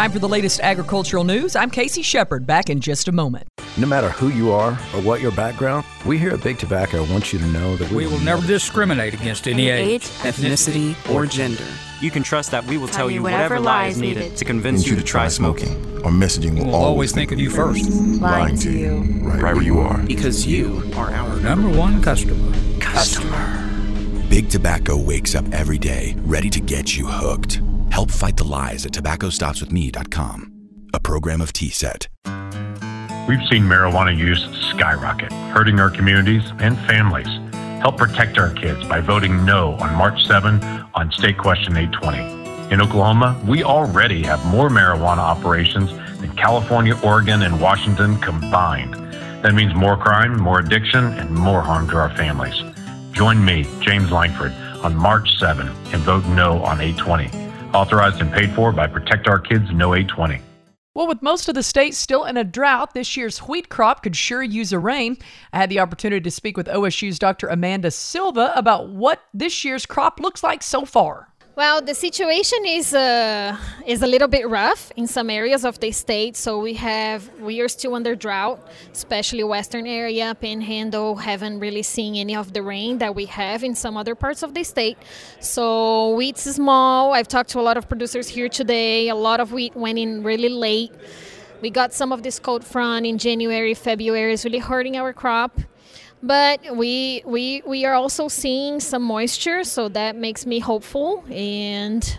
Time for the latest agricultural news. I'm Casey Shepard, back in just a moment. No matter who you are or what your background, we here at Big Tobacco want you to know that we, we will never discriminate against any age, ethnicity, or gender. You can trust that we will tell, tell you whatever, whatever lie is needed to convince you, you to try smoking. Our messaging will we'll always think of you first. Lying to you, right, right where you are. Because you are our number one customer. Customer. Big Tobacco wakes up every day ready to get you hooked. Help fight the lies at tobaccostopswithme.com, a program of TSET. We've seen marijuana use skyrocket, hurting our communities and families. Help protect our kids by voting no on March 7 on State Question 820. In Oklahoma, we already have more marijuana operations than California, Oregon, and Washington combined. That means more crime, more addiction, and more harm to our families. Join me, James Lankford, on March 7 and vote no on 820. Authorized and paid for by Protect Our Kids No 820. Well, with most of the states still in a drought, this year's wheat crop could sure use a rain. I had the opportunity to speak with OSU's Dr. Amanda Silva about what this year's crop looks like so far. Well, the situation is uh, is a little bit rough in some areas of the state. So we have we are still under drought, especially western area, Panhandle. Haven't really seen any of the rain that we have in some other parts of the state. So wheat's small. I've talked to a lot of producers here today. A lot of wheat went in really late. We got some of this cold front in January, February. is really hurting our crop but we we we are also seeing some moisture so that makes me hopeful and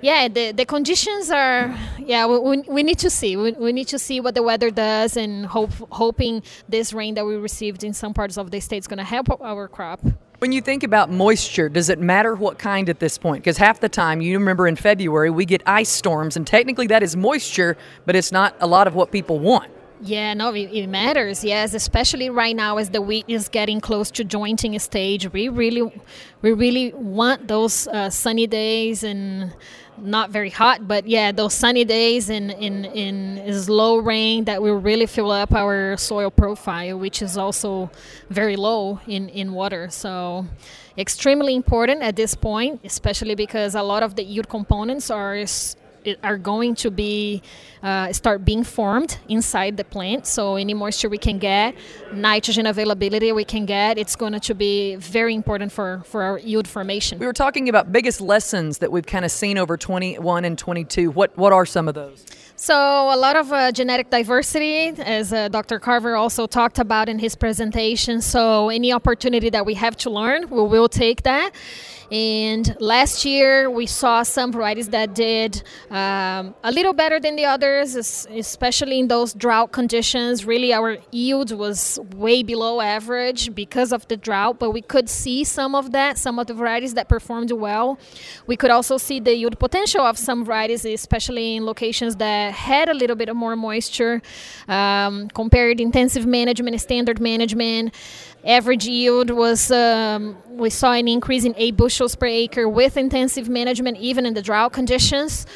yeah the, the conditions are yeah we, we need to see we, we need to see what the weather does and hope hoping this rain that we received in some parts of the state is going to help our crop when you think about moisture, does it matter what kind at this point? Because half the time, you remember in February, we get ice storms, and technically that is moisture, but it's not a lot of what people want. Yeah, no, it, it, matters. Yes, especially right now as the wheat is getting close to jointing stage. We really, we really want those uh, sunny days and not very hot, but yeah, those sunny days and in in in slow rain that will really fill up our soil profile, which is also very low in in water. So extremely important at this point, especially because a lot of the yield components are are going to be uh, start being formed inside the plant. So any moisture we can get, nitrogen availability we can get, it's going to be very important for for our yield formation. We were talking about biggest lessons that we've kind of seen over 21 and 22. What what are some of those? So, a lot of uh, genetic diversity, as uh, Dr. Carver also talked about in his presentation. So, any opportunity that we have to learn, we will take that. And last year, we saw some varieties that did um, a little better than the others, especially in those drought conditions. Really, our yield was way below average because of the drought, but we could see some of that, some of the varieties that performed well. We could also see the yield potential of some varieties, especially in locations that had a little bit more moisture, um, compared intensive management, standard management. Average yield was, um, we saw an increase in 8 bushels per acre with intensive management, even in the drought conditions.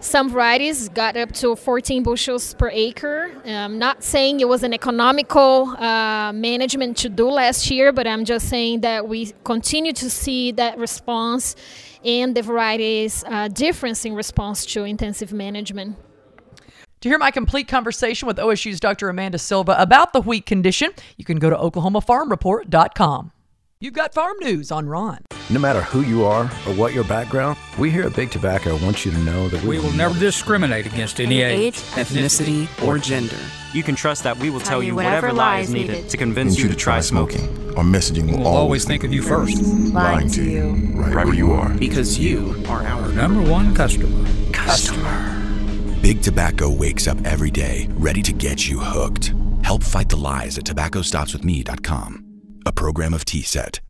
Some varieties got up to 14 bushels per acre. I'm not saying it was an economical uh, management to do last year, but I'm just saying that we continue to see that response and the varieties uh, difference in response to intensive management. To hear my complete conversation with OSU's Dr. Amanda Silva about the wheat condition, you can go to oklahomafarmreport.com. You've got farm news on Ron. No matter who you are or what your background, we here at Big Tobacco want you to know that we, we will never discriminate against any age, ethnicity, or gender. You can trust that we will tell, tell you whatever, whatever lie is needed to convince you, you to try smoking. Our messaging will we'll always think of you first. Lying to you, right, right where you are. Because you are our number one customer. Customer. Big Tobacco wakes up every day ready to get you hooked. Help fight the lies at tobaccostopswithme.com, a program of TSET.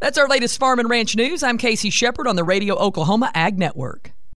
That's our latest farm and ranch news. I'm Casey Shepard on the Radio Oklahoma Ag Network.